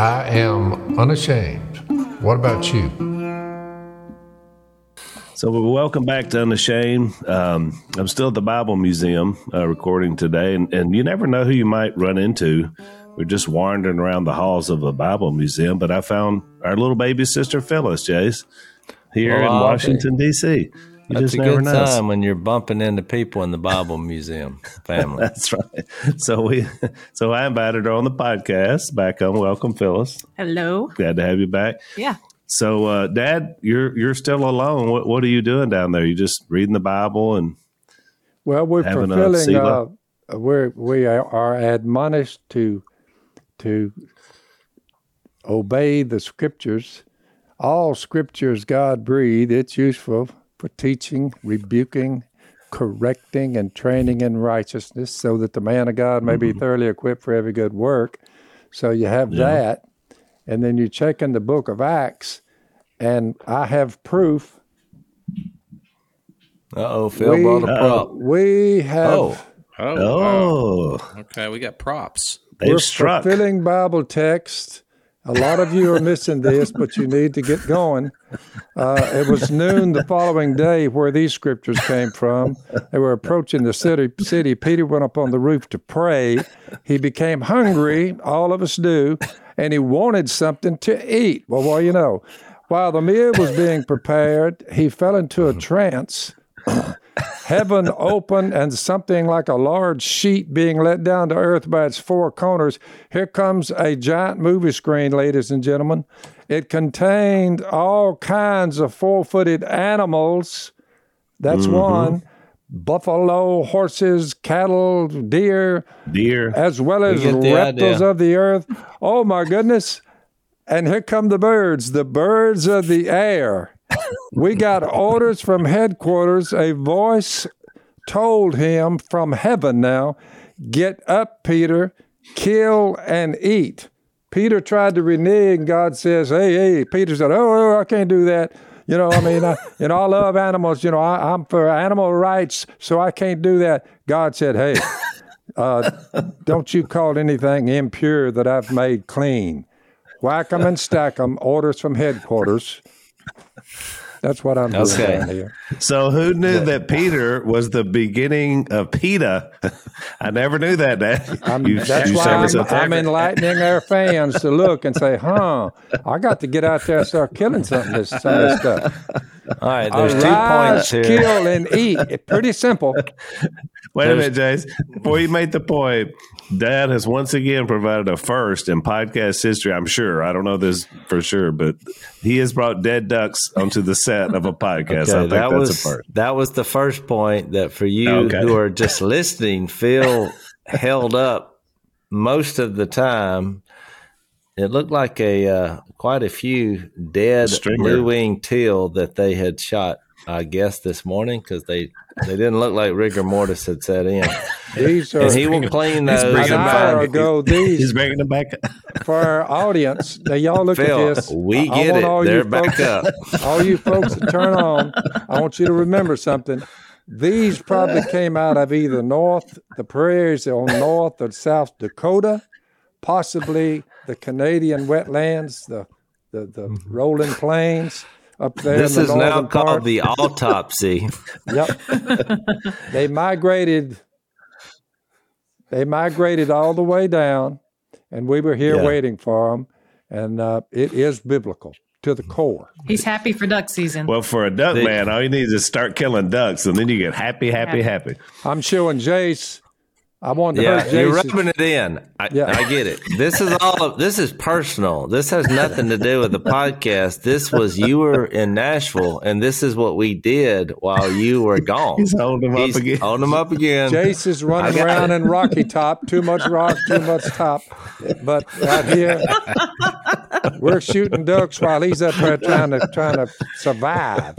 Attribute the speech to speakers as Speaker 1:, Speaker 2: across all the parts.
Speaker 1: I am unashamed. What about you?
Speaker 2: So, welcome back to Unashamed. Um, I'm still at the Bible Museum uh, recording today, and, and you never know who you might run into. We're just wandering around the halls of a Bible museum, but I found our little baby sister Phyllis, Jase, here
Speaker 3: Well,
Speaker 2: in
Speaker 3: I'll
Speaker 2: Washington, D.C. You
Speaker 3: That's
Speaker 2: just
Speaker 3: a
Speaker 2: never
Speaker 3: good
Speaker 2: know.
Speaker 3: time when you're bumping into people in the Bible Museum family.
Speaker 2: That's right. So we, so I invited her on the podcast. Back on, welcome, Phyllis.
Speaker 4: Hello.
Speaker 2: Glad to have you back.
Speaker 4: Yeah.
Speaker 2: So, uh, Dad, you're you're still alone. What what are you doing down there? You just reading the Bible and
Speaker 5: Well, we're
Speaker 2: Having
Speaker 5: fulfilling.
Speaker 2: Selah?
Speaker 5: Uh, we're we are, are admonished to to obey the scriptures. All scriptures God breathed. It's useful for teaching, rebuking, correcting, and training in righteousness, so that the man of God may be thoroughly equipped for every good work. So you have that, and then you check in the book of Acts, and I have proof.
Speaker 3: Uh oh, Phil
Speaker 5: We-
Speaker 3: brought a prop.
Speaker 5: We have.
Speaker 3: Oh,
Speaker 6: Oh,
Speaker 2: oh,
Speaker 6: wow. okay. We got props.
Speaker 2: they've
Speaker 5: We're
Speaker 2: struck.
Speaker 5: fulfilling Bible text. A lot of you are missing this, but you need to get going. Uh, it was noon the following day where these scriptures came from. They were approaching the city. City. Peter went up on the roof to pray. He became hungry. All of us do, and he wanted something to eat. Well, well, you know, while the meal was being prepared, he fell into a trance heaven opened and something like a large sheet being let down to earth by its four corners. Here comes a giant movie screen, ladies and gentlemen. It contained all kinds of four footed animals. That's mm-hmm. one. Buffalo, horses, cattle, deer,
Speaker 2: deer,
Speaker 5: as well as reptiles
Speaker 3: idea.
Speaker 5: of the earth. Oh my goodness. And here come the birds, the birds of the air. We got orders from headquarters. A voice told him from heaven now, get up, Peter, kill and eat. Peter tried to renege, and God says, hey, hey. Peter said, oh, oh, I can't do that. You know, I mean, I, you know, I love animals. You know, I, I'm for animal rights, so I can't do that. God said, hey, uh, don't you call anything impure that I've made clean. Whack 'em and stack 'em. Orders from headquarters. That's what I'm doing
Speaker 3: Okay.
Speaker 5: down here.
Speaker 2: so who knew that Peter was the beginning of PETA? I never knew that, Dad.
Speaker 5: I'm,
Speaker 2: You-
Speaker 5: that's
Speaker 2: you
Speaker 5: why I'm,
Speaker 2: a
Speaker 5: I'm enlightening our fans to look and say, "Huh, I got to get out there and start killing something this, some of this stuff."
Speaker 3: all right. There's two points here.
Speaker 5: kill, and eat. It's pretty simple.
Speaker 2: Wait a minute, Jase. Before you make the point, Dad has once again provided a first in podcast history. I'm sure. I don't know this for sure, but he has brought dead ducks onto the set of a podcast. I think
Speaker 3: that
Speaker 2: that's
Speaker 3: was
Speaker 2: a first.
Speaker 3: that was the first point that for you
Speaker 2: Okay.
Speaker 3: who are just listening, Phil held up most of the time. It looked like a uh, quite a few dead blue winged teal that they had shot. I guess this morning because they they didn't look like rigor mortis had set in,
Speaker 5: These are
Speaker 3: and he will clean
Speaker 2: He's
Speaker 3: those.
Speaker 2: bringing
Speaker 5: an
Speaker 2: back-
Speaker 5: hour
Speaker 3: find-
Speaker 5: ago.
Speaker 2: He's
Speaker 5: These
Speaker 2: bringing them back.
Speaker 5: for our audience. Now, y'all look
Speaker 3: Phil,
Speaker 5: at this.
Speaker 3: we
Speaker 5: I
Speaker 3: get
Speaker 5: want
Speaker 3: it.
Speaker 5: all
Speaker 3: They're back
Speaker 5: folks,
Speaker 3: up.
Speaker 5: All you folks that turn on, I want you to remember something. These probably came out of either North, the prairies on North or South Dakota, possibly the Canadian wetlands, the the, the rolling plains up there.
Speaker 3: This
Speaker 5: in
Speaker 3: is now
Speaker 5: northern
Speaker 3: called
Speaker 5: part.
Speaker 3: the autopsy.
Speaker 5: Yep. they migrated. They migrated all the way down, and we were here
Speaker 3: Yeah.
Speaker 5: waiting for them. And uh, it is biblical to the core.
Speaker 4: He's happy for duck season.
Speaker 2: Well, for a duck
Speaker 3: They-
Speaker 2: man, all you need is to start killing ducks, and then you get happy, happy, happy.
Speaker 5: I'm showing Jase. I wanted to
Speaker 3: Yeah,
Speaker 5: hurt
Speaker 3: you're
Speaker 5: Jase.
Speaker 3: rubbing it in. I,
Speaker 5: Yeah.
Speaker 3: I get it. This is all. Of, this is personal. This has nothing to do with the podcast. This was you were in Nashville, and this is what we did while you were gone.
Speaker 2: He's holding them
Speaker 3: He's
Speaker 2: up again.
Speaker 3: holding them up again.
Speaker 5: Jase is running around
Speaker 3: it.
Speaker 5: in Rocky Top. Too much rock, too much top. But out here, we're shooting ducks while he's up there trying to trying to survive.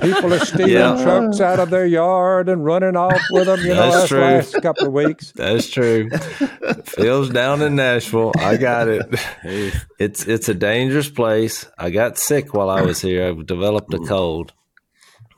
Speaker 5: People are stealing
Speaker 3: Yeah.
Speaker 5: trucks out of their yard and running off with them. You know,
Speaker 3: That's true.
Speaker 5: last couple of weeks.
Speaker 3: That's true. Phil's down in Nashville. I got it. It's it's a dangerous place. I got sick while I was here. I've developed a cold.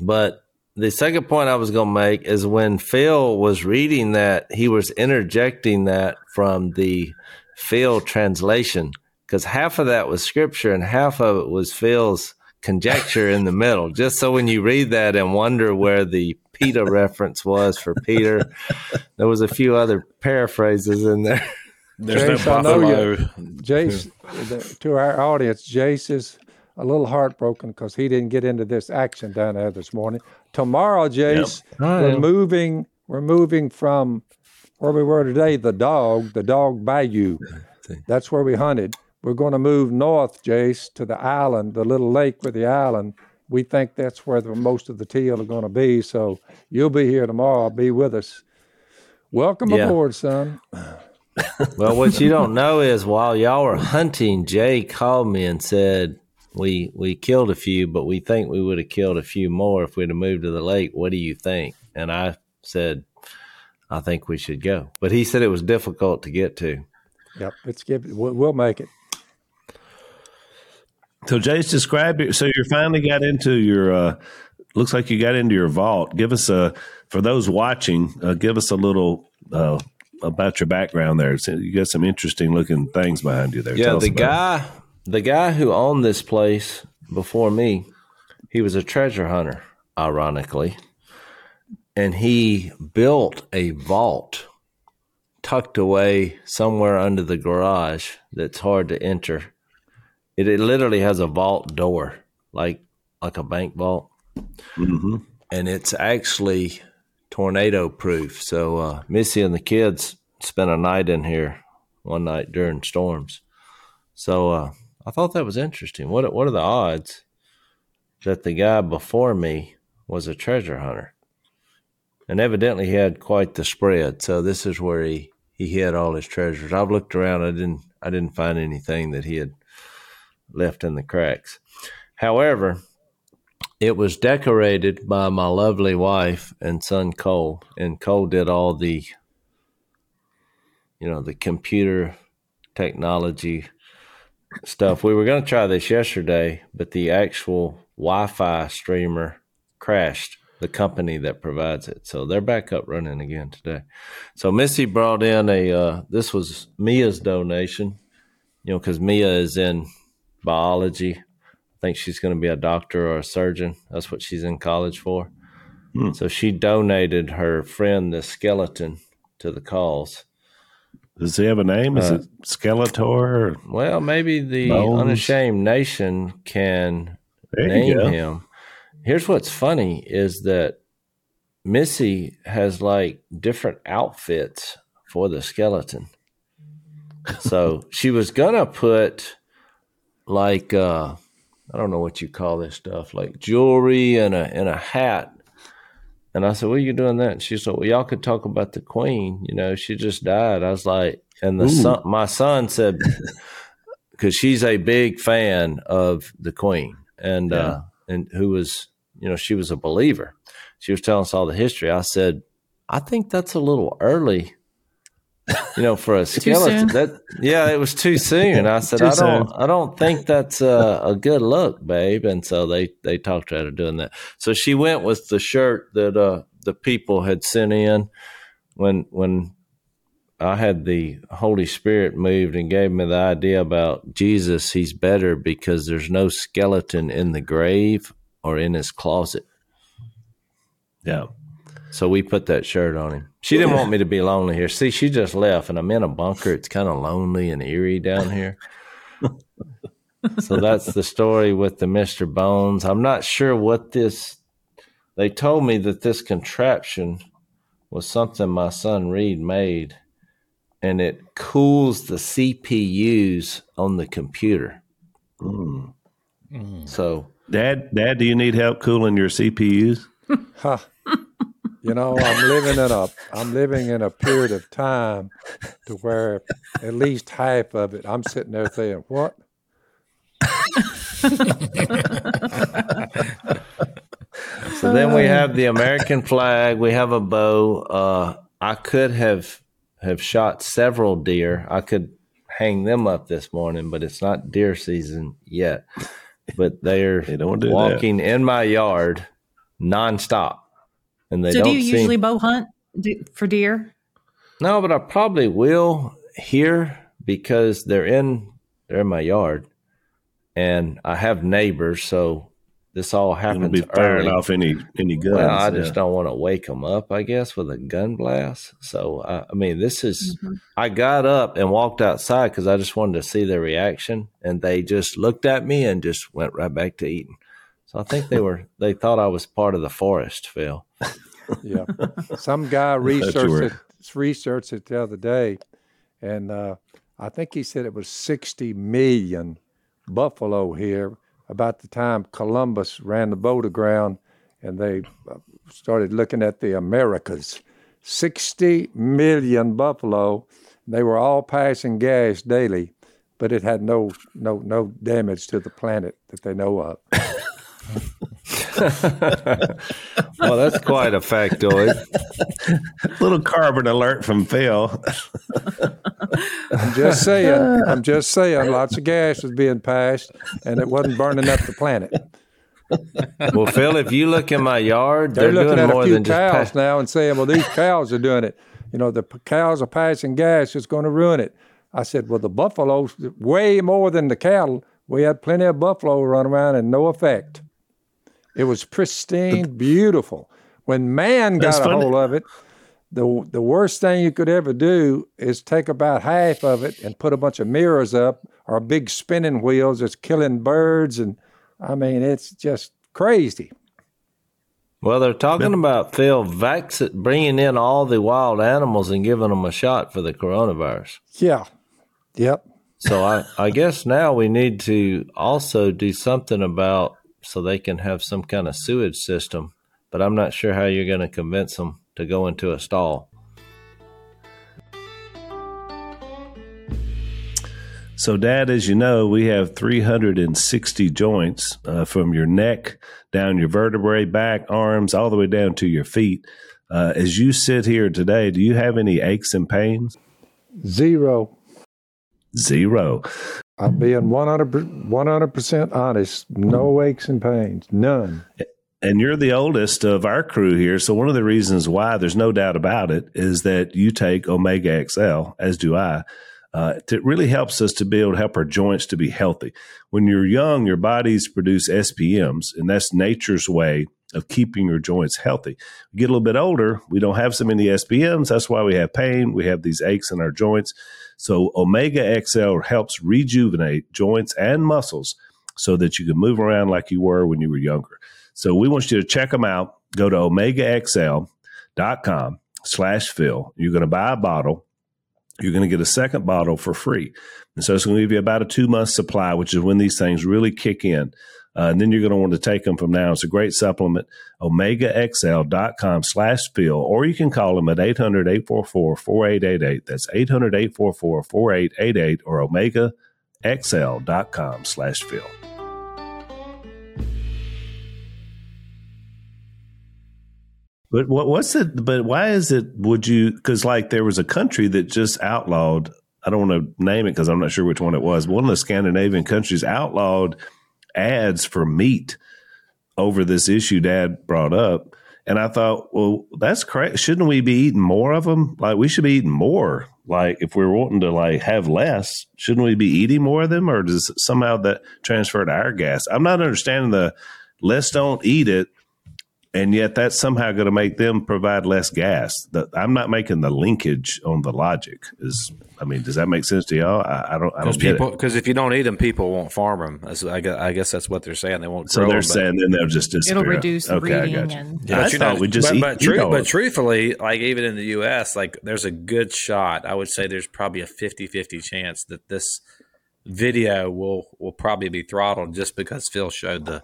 Speaker 3: But the second point I was going to make is when Phil was reading that, he was interjecting that from the Phil translation because half of that was scripture and half of it was Phil's conjecture in the middle. Just so when you read that and wonder where the Peter reference was for Peter, there was a few other paraphrases in there.
Speaker 4: There's
Speaker 5: Jase,
Speaker 4: no
Speaker 5: I
Speaker 4: buffalo.
Speaker 5: Jase, the, to our audience, Jase is a little heartbroken because he didn't get into this action down there this morning. Tomorrow, Jase,
Speaker 3: I
Speaker 5: we're
Speaker 3: know.
Speaker 5: moving. We're moving from where we were today, the dog, the dog bayou. That's where we hunted. We're going to move north, Jase, to the island, the little lake with the island. We think that's where the, most of the teal are going to be. So you'll be here tomorrow. Be with us. Welcome
Speaker 3: Yeah.
Speaker 5: aboard, son.
Speaker 3: Well, what you don't know is while y'all were hunting, Jay called me and said, "We we killed a few, but we think we would have killed a few more if we'd have moved to the lake. What do you think?" And I said, "I think we should go." But he said it was difficult to get to.
Speaker 5: Yep, it's. We'll, we'll make it.
Speaker 2: So, Jase, describe it. So, you finally got into your. Uh, looks like you got into your vault. Give us a for those watching. Uh, give us a little uh, about your background there. So you got some interesting looking things behind you there.
Speaker 3: Yeah,
Speaker 2: Tell
Speaker 3: the
Speaker 2: about it.
Speaker 3: guy, the guy who owned this place before me, he was a treasure hunter, ironically, and he built a vault tucked away somewhere under the garage that's hard to enter. It, it literally has a vault door, like like a bank vault,
Speaker 2: Mhm.
Speaker 3: and it's actually tornado proof. So uh, Missy and the kids spent a night in here one night during storms. So uh, I thought that was interesting. What what are the odds that the guy before me was a treasure hunter? And evidently he had quite the spread. So this is where he, he hid all his treasures. I've looked around, I didn't I didn't find anything that he had left in the cracks. However, it was decorated by my lovely wife and son Cole, and Cole did all the you know, the computer technology stuff. We were going to try this yesterday, but the actual Wi-Fi streamer crashed. The company that provides it, so they're back up running again today. So Missy brought in a. Uh, this was Mia's donation, you know, because Mia is in biology. I think she's going to be a doctor or a surgeon. That's what she's in college for.
Speaker 2: Hmm.
Speaker 3: So she donated her friend the skeleton to the cause.
Speaker 2: Does he have a name? Is
Speaker 3: Uh,
Speaker 2: it Skeletor? Or,
Speaker 3: Well, maybe the
Speaker 2: Bones.
Speaker 3: unashamed nation can name
Speaker 2: go.
Speaker 3: him. Here's what's funny is that Missy has like different outfits for the skeleton. so she was gonna put like uh I don't know what you call this stuff, like jewelry and a and a hat. And I said, What are you doing that? And she said, Well, y'all could talk about the queen, you know, she just died. I was like, and the
Speaker 2: Ooh.
Speaker 3: son my son said because she's a big fan of the queen and uh and who was you know she was a believer she was telling us all the history i said i think that's a little early you know for a skeleton that yeah it was too soon i said i don't
Speaker 2: soon.
Speaker 3: i don't think that's a, a good look babe and so they they talked her out of doing that so she went with the shirt that uh the people had sent in when when I had the Holy Spirit moved and gave me the idea about Jesus. He's better because there's no skeleton in the grave or in his closet.
Speaker 2: Yeah.
Speaker 3: So we put that shirt on him. She didn't want me to be lonely here. See, she just left, and I'm in a bunker. It's kind of lonely and eerie down here. so that's the story with the Mr. Bones. I'm not sure what this. They told me that this contraption was something my son Reed made, and it cools the CPUs on the computer.
Speaker 2: Mm.
Speaker 3: So
Speaker 2: Dad, Dad, do you need help cooling your CPUs?
Speaker 5: Huh. You know, I'm living in a I'm living in a period of time to where at least half of it I'm sitting there saying, What?
Speaker 3: So then we have the American flag. We have a bow. Uh, I could have have shot several deer. I could hang them up this morning, but it's not deer season yet. But they're
Speaker 2: They don't do that.
Speaker 3: walking in my yard nonstop, and they
Speaker 4: so
Speaker 3: don't
Speaker 4: do you
Speaker 3: seem.
Speaker 4: usually bow hunt for deer?
Speaker 3: no, but I probably will here because they're in they're in my yard, and I have neighbors, so this all happens
Speaker 2: It'll be firing
Speaker 3: early.
Speaker 2: off any any guns.
Speaker 3: Well, I just don't want to wake them up, I guess, with a gun blast. So, I, I mean, this is,
Speaker 4: Mhm.
Speaker 3: I got up and walked outside because I just wanted to see their reaction. And they just looked at me and just went right back to eating. So I think they were, they thought I was part of the forest, Phil.
Speaker 5: Yeah. Some guy researched it, researched it the other day, and uh, I think he said it was 60 million buffalo here about the time Columbus ran the boat aground and they uh, started looking at the Americas. 60 million buffalo. They were all passing gas daily, but it had no no no damage to the planet that they know of.
Speaker 3: Well, that's quite a factoid.
Speaker 2: little carbon alert from Phil.
Speaker 5: I'm just saying. I'm just saying. Lots of gas was being passed, and it wasn't burning up the planet.
Speaker 3: Well, Phil, if you look in my yard,
Speaker 5: They're,
Speaker 3: they're,
Speaker 5: looking
Speaker 3: doing
Speaker 5: at a
Speaker 3: more
Speaker 5: few
Speaker 3: than just
Speaker 5: cows
Speaker 3: pass-
Speaker 5: now and saying, "Well, these cows are doing it. You know, the p- cows are passing gas. It's going to ruin it." I said, "Well, the buffaloes way more than the cattle. We had plenty of buffalo run around and no effect. It was pristine, beautiful. When man
Speaker 2: That's
Speaker 5: got a
Speaker 2: funny.
Speaker 5: hold of it." The, the worst thing you could ever do is take about half of it and put a bunch of mirrors up or big spinning wheels that's killing birds and I mean it's just crazy.
Speaker 3: Well, they're talking about Phil vac- bringing in all the wild animals and giving them a shot for the coronavirus.
Speaker 5: Yeah. Yep.
Speaker 3: So I, I guess now we need to also do something about so they can have some kind of sewage system. But I'm not sure how you're going to convince them to go into a stall.
Speaker 2: So, Dad, as you know, we have 360 joints uh, from your neck down your vertebrae, back, arms, all the way down to your feet. Uh, as you sit here today, do you have any aches and pains?
Speaker 5: Zero.
Speaker 2: Zero.
Speaker 5: I'm being 100 percent honest. No aches and pains. None.
Speaker 2: And you're the oldest of our crew here. So, one of the reasons why there's no doubt about it is that you take Omega XL, as do I. Uh, it really helps us to be able to help our joints to be healthy. When you're young, your bodies produce SPMs, and that's nature's way of keeping your joints healthy. We get a little bit older, we don't have so many SPMs. That's why we have pain. We have these aches in our joints. So, Omega XL helps rejuvenate joints and muscles so that you can move around like you were when you were younger. So, we want you to check them out. Go to omegaxl.com slash Phil. You're going to buy a bottle you're going to get a second bottle for free. And so it's going to give you about a two month supply, which is when these things really kick in. Uh, and then you're going to want to take them from now. It's a great supplement. OmegaXL.com slash Phil, or you can call them at 800 844 4888. That's 800 844 4888 or OmegaXL.com slash Phil. But what, what's it? But why is it? Would you? Because like there was a country that just outlawed. I don't want to name it because I'm not sure which one it was. One of the Scandinavian countries outlawed ads for meat over this issue Dad brought up, and I thought, well, that's correct. Shouldn't we be eating more of them? Like we should be eating more. Like if we're wanting to like have less, shouldn't we be eating more of them, or does somehow that transfer to our gas? I'm not understanding the let's don't eat it and yet that's somehow going to make them provide less gas. The, I'm not making the linkage on the logic. Is I mean, does that make sense to y'all? I, I don't. I
Speaker 6: Because
Speaker 2: don't get
Speaker 6: people,
Speaker 2: it.
Speaker 6: because if you don't eat them, people won't farm them. That's, I, guess, I guess that's what they're saying. They won't.
Speaker 2: So
Speaker 6: grow
Speaker 2: they're
Speaker 6: but-
Speaker 2: saying then they'll just disappear.
Speaker 4: It'll reduce
Speaker 2: okay, I
Speaker 4: breeding
Speaker 2: got you.
Speaker 4: and-
Speaker 2: I
Speaker 6: But you
Speaker 2: thought
Speaker 6: know,
Speaker 2: we just
Speaker 6: but,
Speaker 2: eat,
Speaker 6: but,
Speaker 2: eat
Speaker 6: tru- but truthfully, like even in the U.S., like there's a good shot. I would say there's probably a 50-50 chance that this video will will probably be throttled just because Phil showed the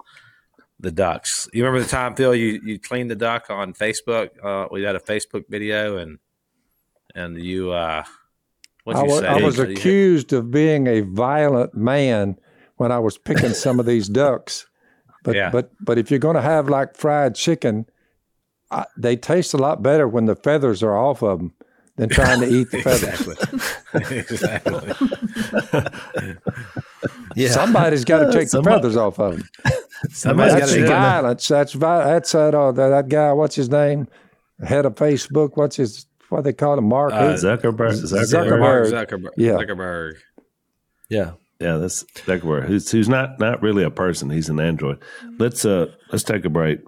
Speaker 6: the ducks. You remember the time Phil you you cleaned the duck on Facebook? Uh, we had a Facebook video and and you uh, what
Speaker 5: I
Speaker 6: you
Speaker 5: was,
Speaker 6: say?
Speaker 5: I was
Speaker 6: You- you-
Speaker 5: accused of being a violent man when I was picking some of these ducks. But
Speaker 6: Yeah.
Speaker 5: but but if you're going to have like fried chicken, I, they taste a lot better when the feathers are off of them than trying to eat the feathers.
Speaker 6: exactly.
Speaker 3: Yeah.
Speaker 5: Somebody's got to take the
Speaker 2: Somebody-
Speaker 5: feathers off of them.
Speaker 2: Somebody's
Speaker 5: That's
Speaker 2: got to take
Speaker 5: violence. That's that's that. Uh, that, that guy. What's his name? Head of Facebook. What's his What they call him Mark.
Speaker 6: Uh,
Speaker 2: Zuckerberg.
Speaker 5: Zuckerberg.
Speaker 6: Mark Zuckerberg.
Speaker 5: Yeah.
Speaker 6: Zuckerberg.
Speaker 3: Yeah.
Speaker 2: Yeah, that's Zuckerberg. Who's who's not not really a person. He's an android. Let's uh let's take a break.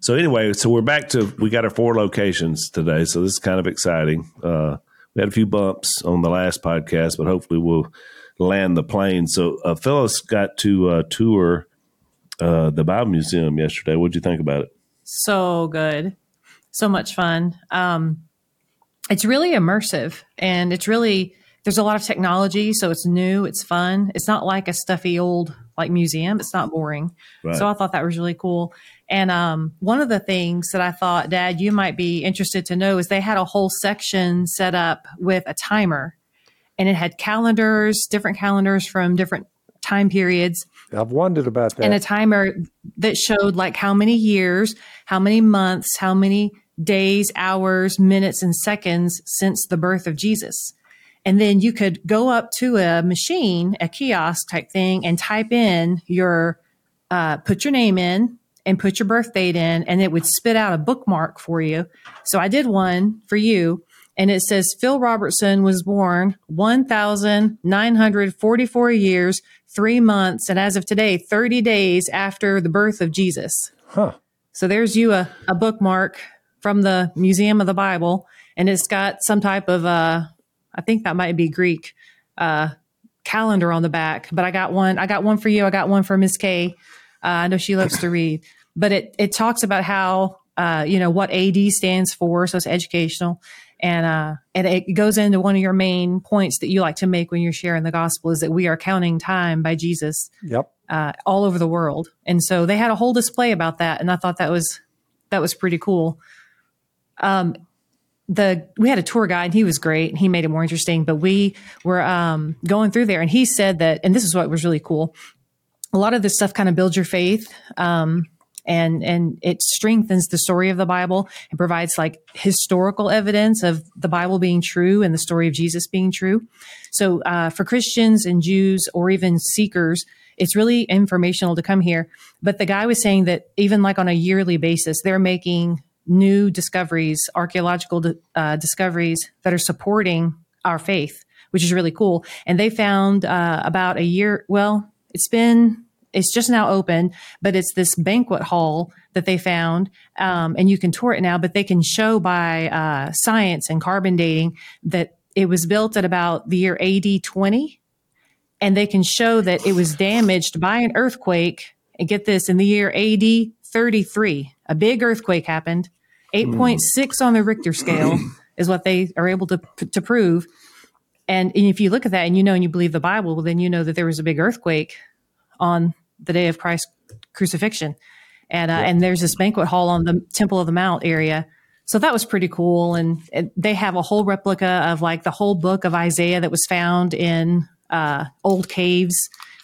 Speaker 2: So anyway, so we're back to we got our four locations today. So this is kind of exciting. Uh, we had a few bumps on the last podcast, but hopefully we'll land the plane. So uh, Phyllis got to uh, tour uh, the Bible Museum yesterday. What'd you think about it?
Speaker 4: so good so much fun um it's really immersive and it's really there's a lot of technology so it's new it's fun it's not like a stuffy old like museum it's not boring
Speaker 2: Right.
Speaker 4: so i thought that was really cool and um, one of the things that i thought dad you might be interested to know is they had a whole section set up with a timer and it had calendars different calendars from different time periods
Speaker 5: I've wondered about that.
Speaker 4: and a timer that showed like how many years, how many months, how many days, hours, minutes, and seconds since the birth of Jesus. And then you could go up to a machine, a kiosk type thing, and type in your, uh, put your name in and put your birth date in, and it would spit out a bookmark for you. So I did one for you, and it says Phil Robertson was born 1,944 years, three months, and as of today, 30 days after the birth of Jesus.
Speaker 5: huh.
Speaker 4: So there's you a, a bookmark from the Museum of the Bible, and it's got some type of uh, I think that might be Greek uh, calendar on the back. But I got one. I got one for you. I got one for Miss Kay. Uh, I know she loves to read, but it it talks about how uh, you know what AD stands for, so it's educational, and uh, and it goes into one of your main points that you like to make when you're sharing the gospel is that we are counting time by Jesus
Speaker 5: Yep.
Speaker 4: uh, all over the world. And so they had a whole display about that, and I thought that was that was pretty cool. Um, the we had a tour guide, and he was great, and he made it more interesting. But we were um, going through there, and he said that, and this is what was really cool. A lot of this stuff kind of builds your faith. Um, and and it strengthens the story of the Bible and provides like historical evidence of the Bible being true and the story of Jesus being true. So uh, for Christians and Jews or even seekers, it's really informational to come here. But the guy was saying that even like on a yearly basis, they're making new discoveries, archaeological uh, discoveries that are supporting our faith, which is really cool. And they found uh, about a year. Well, it's been it's just now open, but it's this banquet hall that they found, um, and you can tour it now. But they can show by uh, science and carbon dating that it was built at about the year AD 20, and they can show that it was damaged by an earthquake. And get this, in the year AD 33, a big earthquake happened. 8.6 on the Richter scale is what they are able to to prove. And, and if you look at that and you know and you believe the Bible, well, then you know that there was a big earthquake on the day of Christ's crucifixion. And, uh, and there's this banquet hall on the Temple of the Mount area. So that was pretty cool. And, and they have a whole replica of like the whole book of Isaiah that was found in uh, old caves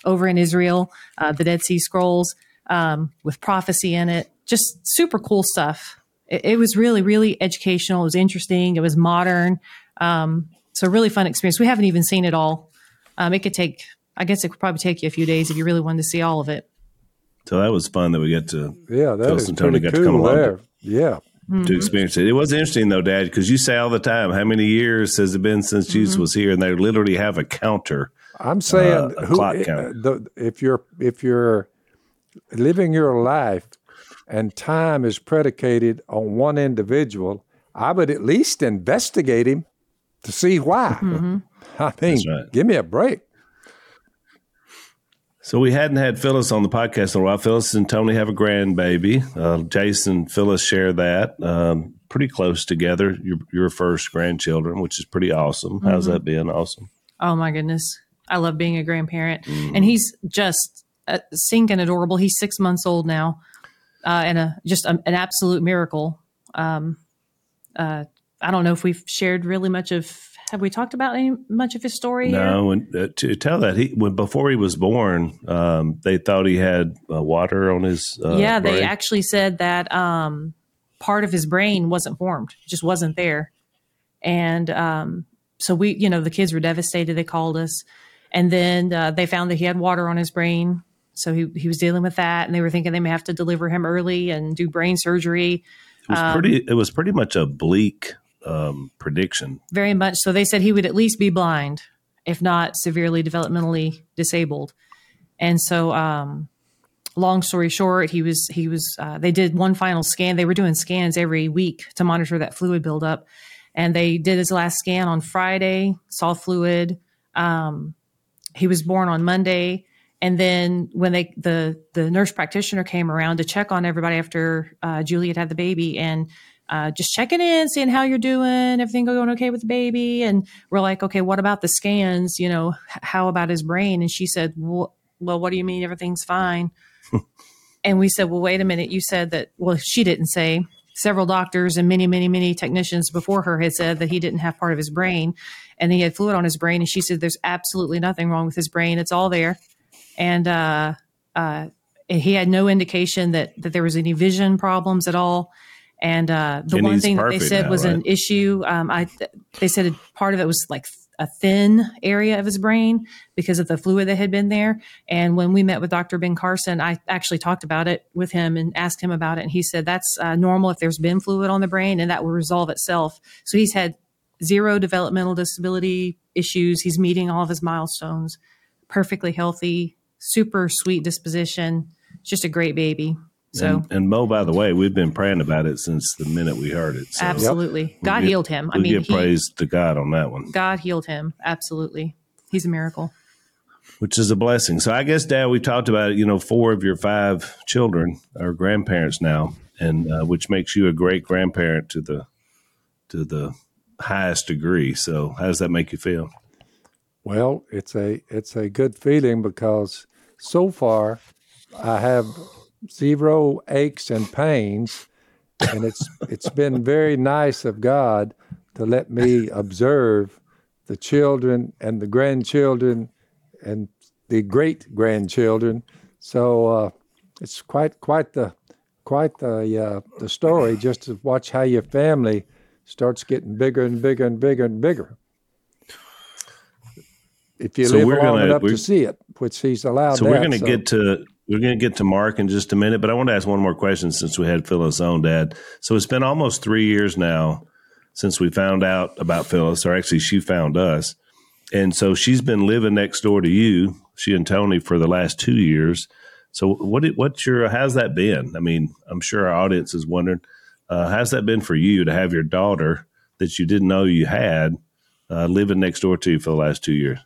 Speaker 4: over in Israel, uh, the Dead Sea Scrolls um, with prophecy in it. Just super cool stuff. It, it, was really, really educational. It was interesting. It was modern. Um, so really fun experience. We haven't even seen it all. Um, it could take I guess it could probably take you a few days if you really wanted to see all of it.
Speaker 2: So that was fun that we got to
Speaker 5: Yeah, that
Speaker 2: Phyllis
Speaker 5: is
Speaker 2: and Tony
Speaker 5: pretty
Speaker 2: got to come
Speaker 5: cool
Speaker 2: along
Speaker 5: there. Yeah.
Speaker 2: to mm-hmm. experience it. It was interesting though, Dad, because you say all the time, how many years has it been since Jesus mm-hmm. was here? And they literally have a counter.
Speaker 5: I'm saying,
Speaker 2: Uh, a
Speaker 5: who,
Speaker 2: clock counter.
Speaker 5: the, if you're if you're living your life and time is predicated on one individual, I would at least investigate him to see why. Mm-hmm. I mean,
Speaker 2: right.
Speaker 5: give me a break.
Speaker 2: So we hadn't had Phyllis on the podcast in a while. Phyllis and Tony have a grandbaby. Uh, Jason Phyllis share that. Um, pretty close together. Your, your first grandchildren, which is pretty awesome. How's that been? Awesome.
Speaker 4: Oh my goodness. I love being a grandparent. And he's just uh, sinking adorable. He's six months old now. Uh, and a, just a, an absolute miracle. Um, uh, I don't know if we've shared really much of, have we talked about any much of his story?
Speaker 2: No, and uh, to tell that he when before he was born, um, they thought he had uh, water on his. Uh,
Speaker 4: yeah, they
Speaker 2: brain.
Speaker 4: actually said that um, part of his brain wasn't formed, just wasn't there. And um, so we, you know, the kids were devastated. They called us, and then uh, they found that he had water on his brain. So he he was dealing with that, and they were thinking they may have to deliver him early and do brain surgery.
Speaker 2: It was pretty. It was pretty much a bleak um, prediction.
Speaker 4: very much so. They said he would at least be blind, if not severely developmentally disabled. And so, um, long story short, he was he was. Uh, they did one final scan. They were doing scans every week to monitor that fluid buildup, and they did his last scan on Friday. Saw fluid. Um, he was born on Monday. And then when they the the nurse practitioner came around to check on everybody after uh, Julie had had the baby and uh, just checking in, seeing how you're doing, everything going okay with the baby, and we're like, okay, what about the scans? You know, how about his brain? And she said, well, well what do you mean everything's fine? and we said, well, wait a minute, you said that. Well, she didn't say. Several doctors and many, many, many technicians before her had said that he didn't have part of his brain, and he had fluid on his brain. And she said, "There's absolutely nothing wrong with his brain; it's all there." and uh, uh, he had no indication that that there was any vision problems at all. And uh, the one thing that they said
Speaker 2: now,
Speaker 4: was an issue. Um, I they said part of it was like a thin area of his brain because of the fluid that had been there. And when we met with Dr. Ben Carson, I actually talked about it with him and asked him about it. And he said that's uh, normal if there's been fluid on the brain, and that will resolve itself. So he's had zero developmental disability issues. He's meeting all of his milestones, perfectly healthy, super sweet disposition. Just a great baby. So
Speaker 2: and, and Mo, by the way, we've been praying about it since the minute we heard it. So
Speaker 4: absolutely, God
Speaker 2: give-
Speaker 4: healed him. I mean,
Speaker 2: give
Speaker 4: he,
Speaker 2: praise to God on that one,
Speaker 4: God healed him. Absolutely, he's a miracle.
Speaker 2: which is a blessing. So I guess, Dad, we talked about it. You know, four of your five children are grandparents now, and uh, which makes you a great grandparent to the to the highest degree. So how does that make you feel?
Speaker 5: Well, it's a it's a good feeling because so far I have zero aches and pains, and it's it's been very nice of God to let me observe the children and the grandchildren and the great grandchildren. So uh, it's quite quite the quite the uh, the story just to watch how your family starts getting bigger and bigger and bigger and bigger. If you
Speaker 2: So
Speaker 5: live
Speaker 2: we're
Speaker 5: long
Speaker 2: gonna-
Speaker 5: enough to see it, which he's allowed.
Speaker 2: So we're going to get to we're going to get to Mark in just a minute, but I want to ask one more question since we had Phyllis on, Dad. So it's been almost three years now since we found out about Phyllis, or actually she found us, and so she's been living next door to you, she and Tony, for the last two years. So what what's your how's that been? I mean, I'm sure our audience is wondering uh, how's that been for you to have your daughter that you didn't know you had uh, living next door to you for the last two years.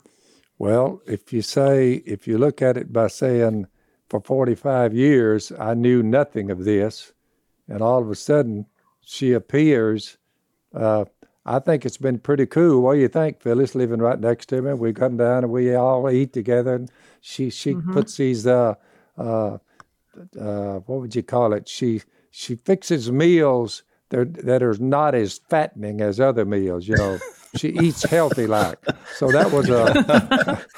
Speaker 5: Well, if you say, if you look at it by saying, for 45 years, I knew nothing of this, and all of a sudden she appears, uh, I think it's been pretty cool. What do you think, Phyllis, living right next to me? We come down and we all eat together, and she she puts these, uh, uh, uh, what would you call it? She she fixes meals that that are not as fattening as other meals. You know, she eats healthy like. So that was a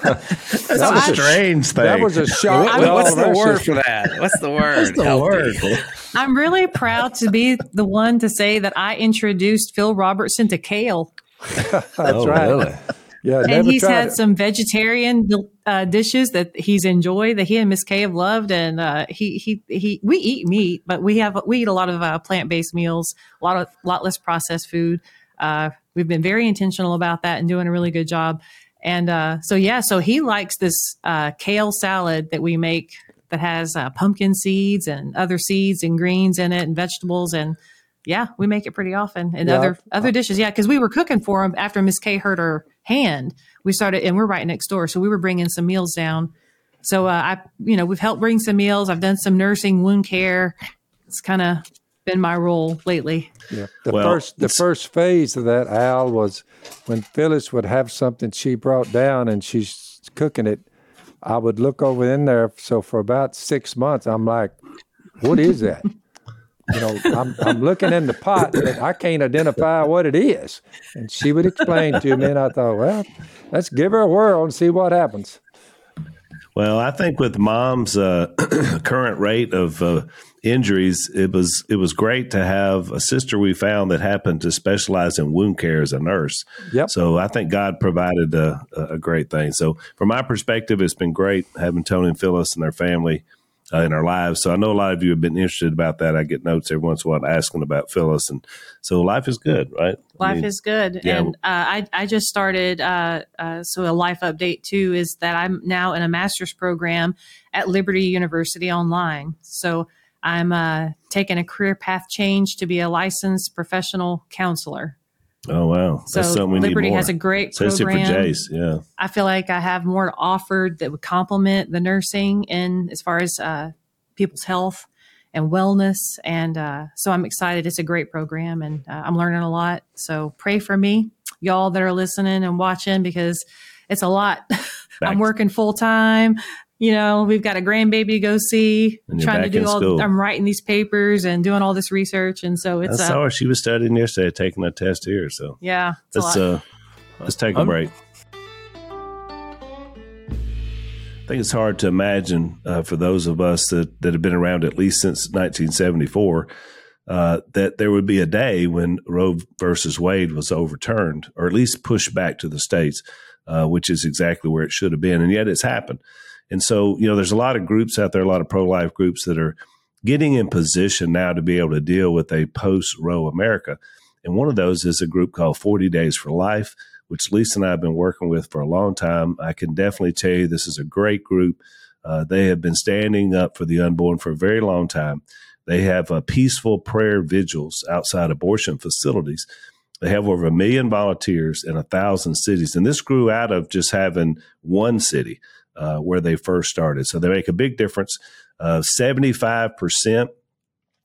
Speaker 2: That's
Speaker 4: a I-
Speaker 2: strange thing.
Speaker 5: that was a shock.
Speaker 6: What-
Speaker 5: to
Speaker 6: what's the word for that? What's the word? What's the Healthy.
Speaker 4: I'm really proud to be the one to say that I introduced Phil Robertson to kale.
Speaker 5: That's
Speaker 3: oh,
Speaker 5: right.
Speaker 3: really?
Speaker 5: Yeah,
Speaker 4: and he's had
Speaker 5: it.
Speaker 4: some vegetarian uh, dishes that he's enjoyed that he and Miss Kay have loved, and uh, he he he. We eat meat, but we have we eat a lot of uh, plant based meals, a lot of lot less processed food. We've been very intentional about that and doing a really good job. And uh, so yeah, so he likes this uh, kale salad that we make that has uh, pumpkin seeds and other seeds and greens in it and vegetables and yeah, we make it pretty often and
Speaker 5: Yeah.
Speaker 4: other other dishes. Yeah, because we were cooking for him after Miss Kay hurt her hand. We started, and we're right next door, so we were bringing some meals down. So uh, I, you know, we've helped bring some meals. I've done some nursing, wound care. It's kind of been my role lately.
Speaker 5: Yeah. The
Speaker 2: Well,
Speaker 5: first the first phase of that, Al, was when Phyllis would have something she brought down and she's cooking it. I would look over in there. So for about six months, I'm like, "What is that?" you know, I'm I'm looking in the pot, but I can't identify what it is. And she would explain to me, and I thought, well, let's give her a whirl and see what happens.
Speaker 2: Well, I think with mom's uh, current rate of uh, injuries, it was it was great to have a sister we found that happened to specialize in wound care as a nurse.
Speaker 5: Yep.
Speaker 2: So I think God provided a, a great thing. So from my perspective, it's been great having Tony and Phyllis and their family uh, in our lives. So I know a lot of you have been interested about that. I get notes every once in a while asking about Phyllis, and so life is good, right?
Speaker 4: Life
Speaker 2: I mean,
Speaker 4: is good,
Speaker 2: yeah.
Speaker 4: and uh, I I just started. Uh, uh, so a life update too is that I'm now in a master's program at Liberty University online. So I'm uh, taking a career path change to be a licensed professional counselor.
Speaker 2: Oh wow,
Speaker 4: So
Speaker 2: that's something we
Speaker 4: Liberty
Speaker 2: need more.
Speaker 4: has a great
Speaker 2: so it's it for
Speaker 4: program.
Speaker 2: Jase, yeah.
Speaker 4: I feel like I have more to offer that would complement the nursing and as far as uh, people's health and wellness. And uh, so I'm excited. It's a great program and uh, I'm learning a lot. So pray for me, y'all that are listening and watching, because it's a lot. I'm working full time. You know, we've got a grandbaby to go see, trying to do all,
Speaker 2: school.
Speaker 4: I'm writing these papers and doing all this research. And so it's,
Speaker 2: I
Speaker 4: it's,
Speaker 2: saw
Speaker 4: uh,
Speaker 2: her. She was studying yesterday, taking a test here. So
Speaker 4: yeah,
Speaker 2: let's uh, let's take a
Speaker 3: I'm-
Speaker 2: break. I think it's hard to imagine uh, for those of us that, that have been around at least since 1974 uh, that there would be a day when Roe versus Wade was overturned, or at least pushed back to the states, uh, which is exactly where it should have been, and yet it's happened. And so, you know, there's a lot of groups out there, a lot of pro-life groups that are getting in position now to be able to deal with a post-Roe America. And one of those is a group called 40 Days for Life, which Lisa and I have been working with for a long time. I can definitely tell you this is a great group. Uh, they have been standing up for the unborn for a very long time. They have uh, peaceful prayer vigils outside abortion facilities. They have over a million volunteers in a thousand cities. And this grew out of just having one city uh, where they first started. So they make a big difference. Uh, 75%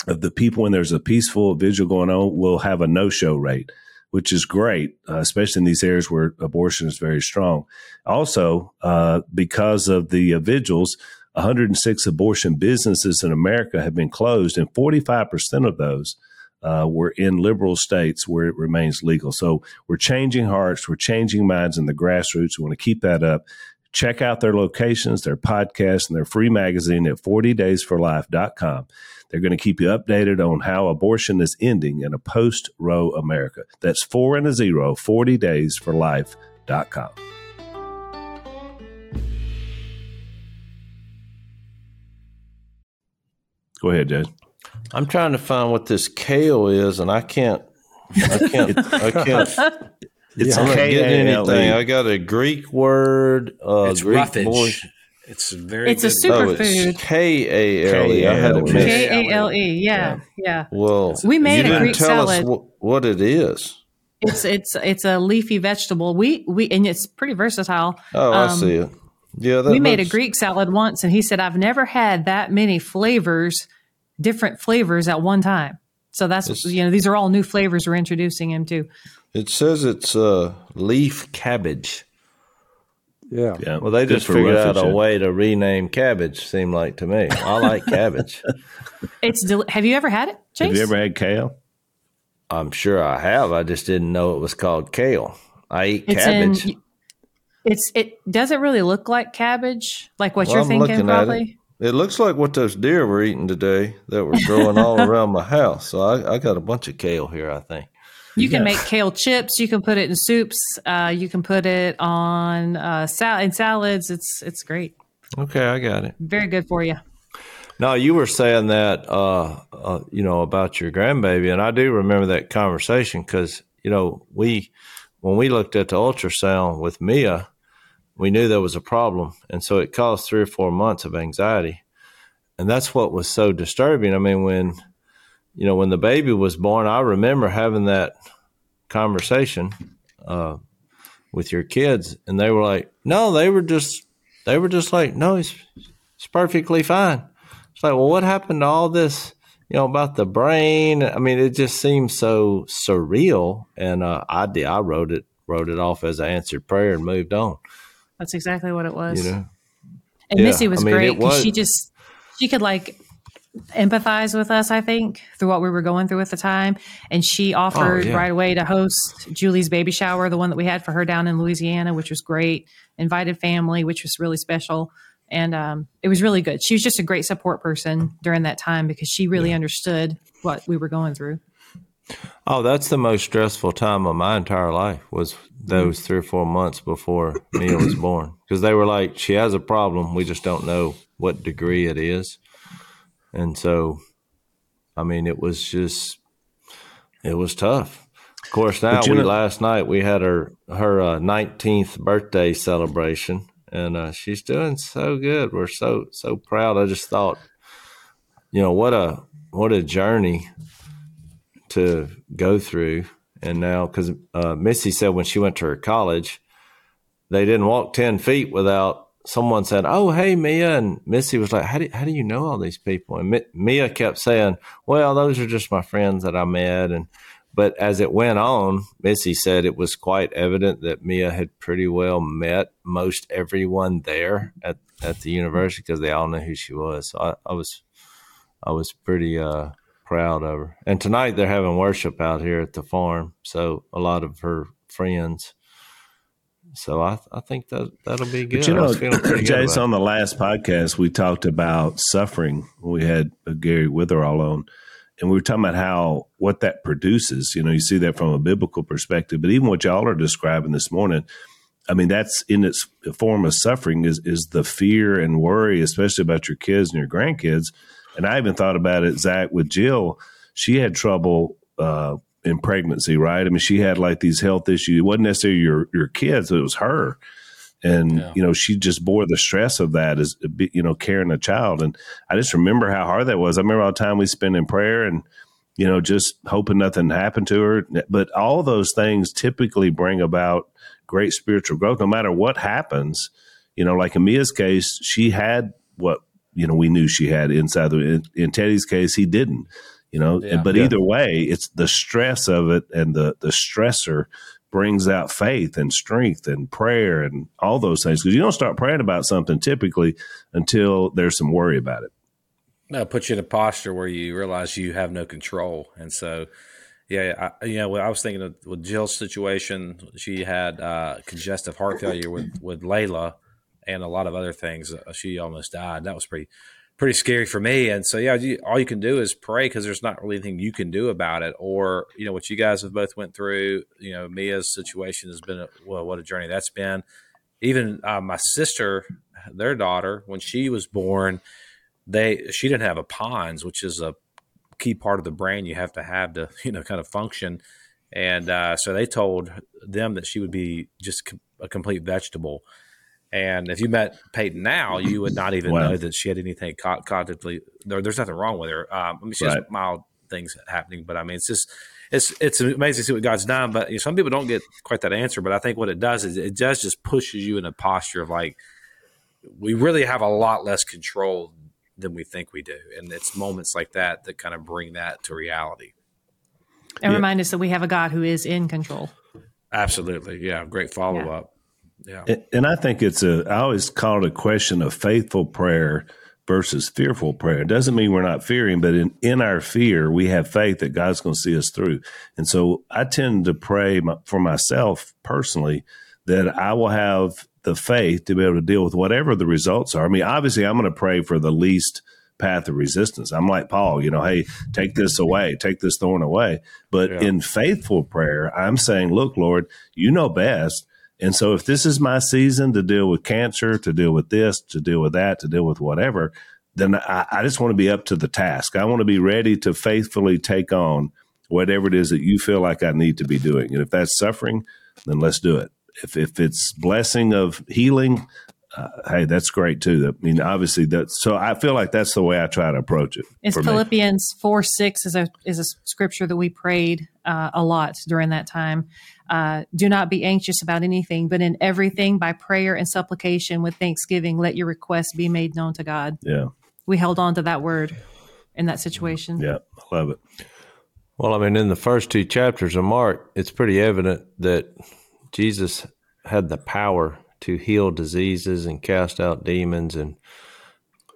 Speaker 2: of the people, when there's a peaceful vigil going on, will have a no show rate, which is great, uh, especially in these areas where abortion is very strong. Also, uh, because of the uh, vigils, 106 abortion businesses in America have been closed, and 45% of those uh, were in liberal states where it remains legal. So we're changing hearts, we're changing minds in the grassroots. We want to keep that up. Check out their locations, their podcast, and their free magazine at 40daysforlife.com. They're going to keep you updated on how abortion is ending in a post Roe America. That's four and a zero, 40daysforlife.com. Go ahead, Judge.
Speaker 3: I'm trying to find what this kale is, and I can't. I can't. I can't.
Speaker 2: It's
Speaker 3: I'm not getting anything. I got a Greek word. Uh,
Speaker 6: it's
Speaker 3: Greek
Speaker 6: roughage.
Speaker 3: boy-
Speaker 6: It's very.
Speaker 4: It's a
Speaker 6: good
Speaker 4: super
Speaker 3: Oh,
Speaker 6: word.
Speaker 3: it's
Speaker 4: food.
Speaker 3: K A L E. I had it
Speaker 2: K-A-L-E.
Speaker 3: mixed.
Speaker 4: K A L E. Yeah, yeah.
Speaker 3: Well,
Speaker 4: We made
Speaker 3: you
Speaker 4: a
Speaker 3: didn't
Speaker 4: Greek
Speaker 3: tell
Speaker 4: salad.
Speaker 3: us wh- what it is.
Speaker 4: It's it's it's a leafy vegetable. We we and it's pretty versatile.
Speaker 3: Oh, I
Speaker 4: Um,
Speaker 3: see it. Yeah, that
Speaker 4: we made a Greek salad once, and he said, "I've never had that many flavors, different flavors at one time." So that's
Speaker 3: It's-
Speaker 4: you know these are all new flavors we're introducing him to.
Speaker 3: It says it's uh, leaf cabbage.
Speaker 5: Yeah.
Speaker 2: Yeah.
Speaker 3: Well, they
Speaker 2: Good
Speaker 3: just figured out a way to rename cabbage. Seemed like to me. I like cabbage.
Speaker 4: It's del- have you ever had it, Jase?
Speaker 2: Have you ever had kale?
Speaker 3: I'm sure I have. I just didn't know it was called kale. I eat
Speaker 4: It's
Speaker 3: cabbage.
Speaker 4: in. It's it doesn't really look like cabbage, like what
Speaker 3: Well,
Speaker 4: you're
Speaker 3: I'm
Speaker 4: thinking,
Speaker 3: looking at
Speaker 4: probably.
Speaker 3: It looks like what those deer were eating today that were growing all around my house. So I, I got a bunch of kale here, I think.
Speaker 4: You can
Speaker 2: Yeah.
Speaker 4: make kale chips. You can put it in soups. Uh, you can put it on uh, sal- in salads. It's it's great.
Speaker 3: Okay, I got it.
Speaker 4: Very good for you.
Speaker 3: No, you were saying that, uh, uh, you know, about your grandbaby, and I do remember that conversation because you know we, when we looked at the ultrasound with Mia, we knew there was a problem, and so it caused three or four months of anxiety, and that's what was so disturbing. I mean, when, you know, when the baby was born, I remember having that conversation uh, with your kids, and they were like, "No, they were just, they were just like, no, he's, he's perfectly fine." It's like, well, what happened to all this, you know, about the brain? I mean, it just seems so surreal. And uh, I did, I wrote it, wrote it off as I answered prayer and moved on.
Speaker 4: That's exactly what it was.
Speaker 3: You know,
Speaker 4: and
Speaker 3: Yeah,
Speaker 4: Missy was
Speaker 3: I mean,
Speaker 4: great because she just she could like empathize with us. I think through what we were going through at the time, and she offered
Speaker 3: Oh, yeah.
Speaker 4: right away to host Julie's baby shower, the one that we had for her down in Louisiana, which was great. Invited family, which was really special. And um, it was really good. She was just a great support person during that time because she really understood what we were going through.
Speaker 3: oh, that's the most stressful time of my entire life was those three or four months before Mia was born because they were like, she has a problem. We just don't know what degree it is. And so, I mean, it was just it was tough. Of course, now we know, last night we had her her nineteenth uh, birthday celebration, and uh, she's doing so good. We're so so proud. I just thought, you know, what a what a journey to go through. And now, because uh, Missy said when she went to her college, they didn't walk ten feet without someone said, "Oh, hey, Mia," and Missy was like, "How do how do you know all these people?" And Mia kept saying, "Well, those are just my friends that I met." And but as it went on, Missy said it was quite evident that Mia had pretty well met most everyone there at, at the university because they all knew who she was. So I, I was I was pretty uh, proud of her. And tonight they're having worship out here at the farm, so a lot of her friends. So I, I think that that'll be good.
Speaker 2: But you know, Jase, on the last podcast we talked about suffering. We had Gary Witherall on and we were talking about how what that produces. You know, you see that from a biblical perspective, but even what y'all are describing this morning, I mean, that's in its form of suffering is is the fear and worry, especially about your kids and your grandkids. And I even thought about it, Zach, with Jill. She had trouble uh, in pregnancy, right? I mean, she had like these health issues. It wasn't necessarily your your kids; it was her and yeah. you know she just bore the stress of that as you know carrying a child and i just remember how hard that was i remember all the time we spent in prayer and you know just hoping nothing happened to her but all those things typically bring about great spiritual growth no matter what happens you know like in mia's case she had what you know we knew she had inside the in, in teddy's case he didn't you know yeah, but yeah. either way it's the stress of it and the the stressor brings out faith and strength and prayer and all those things because you don't start praying about something typically until there's some worry about it.
Speaker 6: No, it puts you in a posture where you realize you have no control, and so yeah, I, you know, I was thinking of, with Jill's situation, she had uh, congestive heart failure with with Layla, and a lot of other things. Uh, she almost died. That was pretty pretty scary for me. And so, yeah, you, all you can do is pray because there's not really anything you can do about it. Or, you know, what you guys have both went through, you know, Mia's situation has been, a, well, what a journey that's been. Even uh, my sister, their daughter, when she was born, they, she didn't have a pons, which is a key part of the brain you have to have to, you know, kind of function. And uh, so they told them that she would be just a complete vegetable. And if you met Peyton now, you would not even wow. know that she had anything co- cognitively. There, there's nothing wrong with her. Um, I mean, she right. has mild things happening, but I mean, it's just it's it's amazing to see what God's done. But you know, some people don't get quite that answer. But I think what it does is it does just pushes you in a posture of like we really have a lot less control than we think we do, and it's moments like that that kind of bring that to reality.
Speaker 4: And yeah. remind us that we have a God who is in control.
Speaker 6: Absolutely, yeah. Great follow up.
Speaker 2: Yeah. And I think it's a, I always call it a question of faithful prayer versus fearful prayer. It doesn't mean we're not fearing, but in, in our fear, we have faith that God's going to see us through. And so I tend to pray for myself personally that I will have the faith to be able to deal with whatever the results are. I mean, obviously, I'm going to pray for the least path of resistance. I'm like Paul, you know, hey, take this away, take this thorn away. But yeah. in faithful prayer, I'm saying, look, Lord, you know best. And so if this is my season to deal with cancer, to deal with this, to deal with that, to deal with whatever, then I, I just want to be up to the task. I want to be ready to faithfully take on whatever it is that you feel like I need to be doing. And if that's suffering, then let's do it. If, if it's blessing of healing, uh, hey, that's great too. I mean, obviously that. So I feel like that's the way I try to approach it.
Speaker 4: It's Philippians me. four six is a is a scripture that we prayed uh, a lot during that time. Uh, do not be anxious about anything, but in everything by prayer and supplication with thanksgiving, let your requests be made known to God.
Speaker 2: Yeah,
Speaker 4: we held on to that word in that situation.
Speaker 2: Yeah, I love it.
Speaker 3: Well, I mean, in the first two chapters of Mark, it's pretty evident that Jesus had the power to heal diseases and cast out demons. And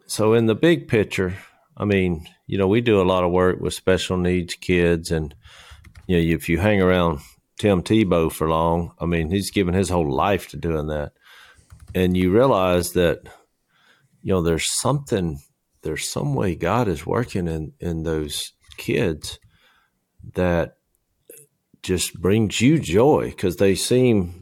Speaker 3: so, in the big picture, I mean, you know, we do a lot of work with special needs kids. And, you know, if you hang around Tim Tebow for long, I mean, he's given his whole life to doing that. And you realize that, you know, there's something, there's some way God is working in, in those kids that just brings you joy because they seem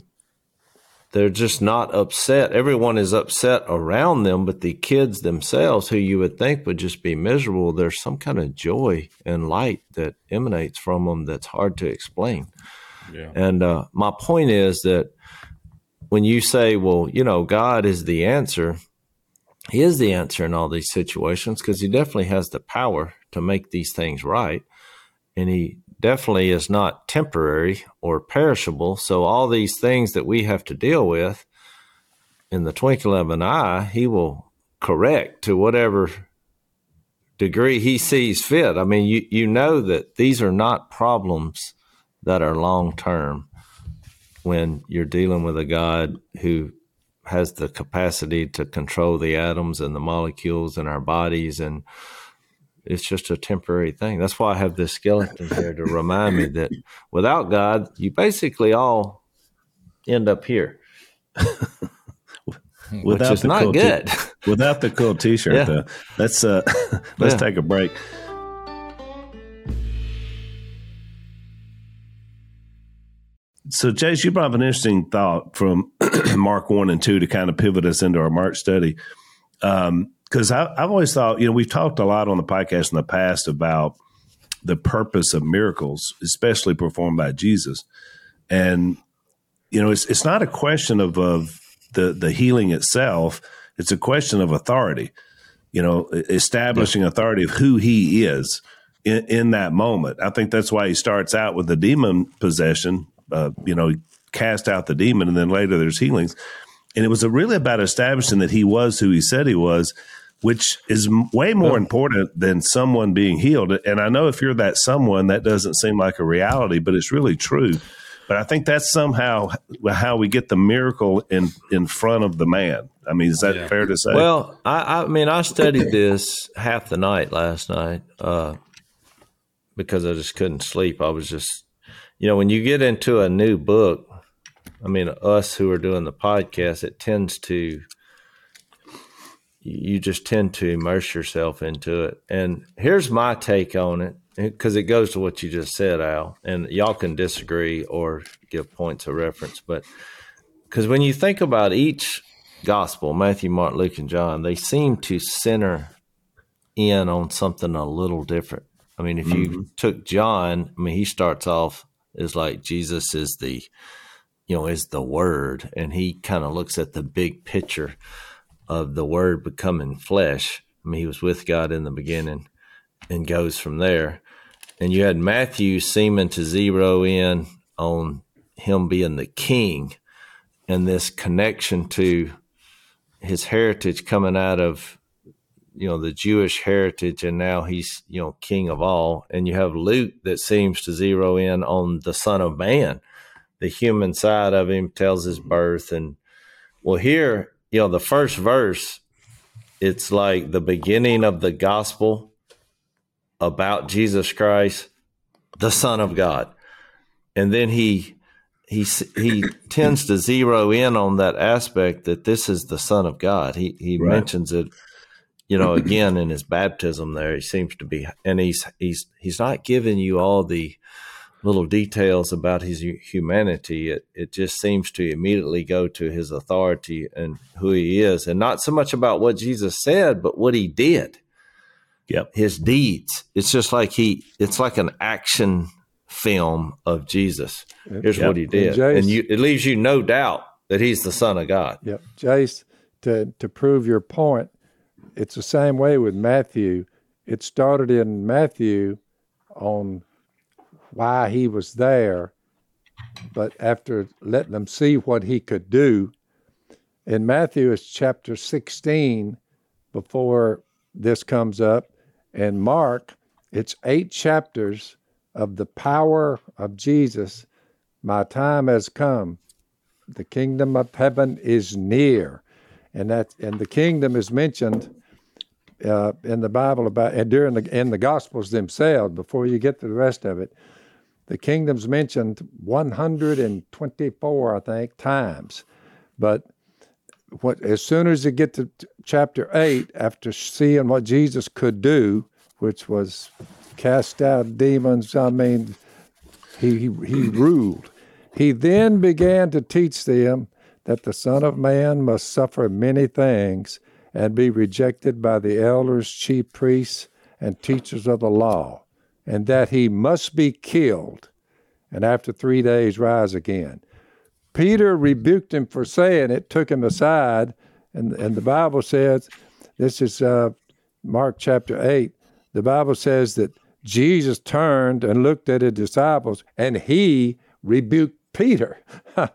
Speaker 3: they're just not upset. Everyone is upset around them, but the kids themselves, who you would think would just be miserable, there's some kind of joy and light that emanates from them that's hard to explain. Yeah. And uh, my point is that when you say, well, you know, God is the answer, He is the answer in all these situations because He definitely has the power to make these things right. And He definitely is not temporary or perishable. So all these things that we have to deal with in the twinkle of an eye, he will correct to whatever degree he sees fit. I mean, you, you know that these are not problems that are long term when you're dealing with a God who has the capacity to control the atoms and the molecules in our bodies and it's just a temporary thing. That's why I have this skeleton here to remind me that without God, you basically all end up here.
Speaker 2: without
Speaker 3: Which is not
Speaker 2: cool
Speaker 3: good.
Speaker 2: T- without the cool T-shirt, yeah. though. Let's uh, let's yeah. take a break. So, Jase, you brought up an interesting thought from Mark one and two to kind of pivot us into our March study. Um, because I've always thought, you know, we've talked a lot on the podcast in the past about the purpose of miracles, especially performed by Jesus, and you know, it's it's not a question of of the the healing itself; it's a question of authority. You know, establishing authority of who He is in, in that moment. I think that's why He starts out with the demon possession. Uh, you know, cast out the demon, and then later there's healings. And it was really about establishing that he was who he said he was which is way more important than someone being healed. And I know if you're that someone, that doesn't seem like a reality, but it's really true. But I think that's somehow how we get the miracle in in front of the man. I mean, is that yeah. fair to say?
Speaker 3: Well, I, I, mean, I studied this half the night last night uh, because I just couldn't sleep. I was just, you know, when you get into a new book, I mean, us who are doing the podcast, it tends to you just tend to immerse yourself into it. And here's my take on it because it goes to what you just said, Al, and y'all can disagree or give points of reference. But because when you think about each gospel, Matthew, Mark, Luke, and John, they seem to center in on something a little different. I mean, if mm-hmm. you took John, I mean, he starts off as like Jesus is the, you know, is the word, and he kind of looks at the big picture of the Word becoming flesh. I mean, he was with God in the beginning and goes from there. And you had Matthew seeming to zero in on him being the king and this connection to his heritage coming out of you know the Jewish heritage and now he's you know king of all and you have Luke that seems to zero in on the son of man the human side of him tells his birth and well here you know, the first verse, it's like the beginning of the gospel about Jesus Christ, the Son of God. And then he he he tends to zero in on that aspect that this is the Son of God. He he right. mentions it, you know, again in his baptism there. He seems to be and he's he's he's not giving you all the little details about his humanity, it, it just seems to immediately go to his authority and who he is, and not so much about what Jesus said, but what he did.
Speaker 2: Yep.
Speaker 3: His deeds. It's just like he, it's like an action film of Jesus. Here's yep. what he did. And, Jase, and you, it leaves you no doubt that he's the Son of God.
Speaker 5: Yep. Jase, to, to prove your point, it's the same way with Matthew. It started in Matthew on why he was there, but after letting them see what he could do, in Matthew it's chapter 16 before this comes up, and Mark it's eight chapters of the power of Jesus. My time has come. The kingdom of heaven is near, and that and the kingdom is mentioned uh, in the Bible about and during the in the Gospels themselves. Before you get to the rest of it, the kingdom's mentioned 124, I think, times. But what, as soon as you get to chapter 8, after seeing what Jesus could do, which was cast out demons, I mean, he, he, he ruled. He then began to teach them that the Son of Man must suffer many things and be rejected by the elders, chief priests, and teachers of the law, and that he must be killed, and after three days rise again. Peter rebuked him for saying it, took him aside, and, and the Bible says, this is uh, Mark chapter 8, the Bible says that Jesus turned and looked at his disciples, and he rebuked Peter.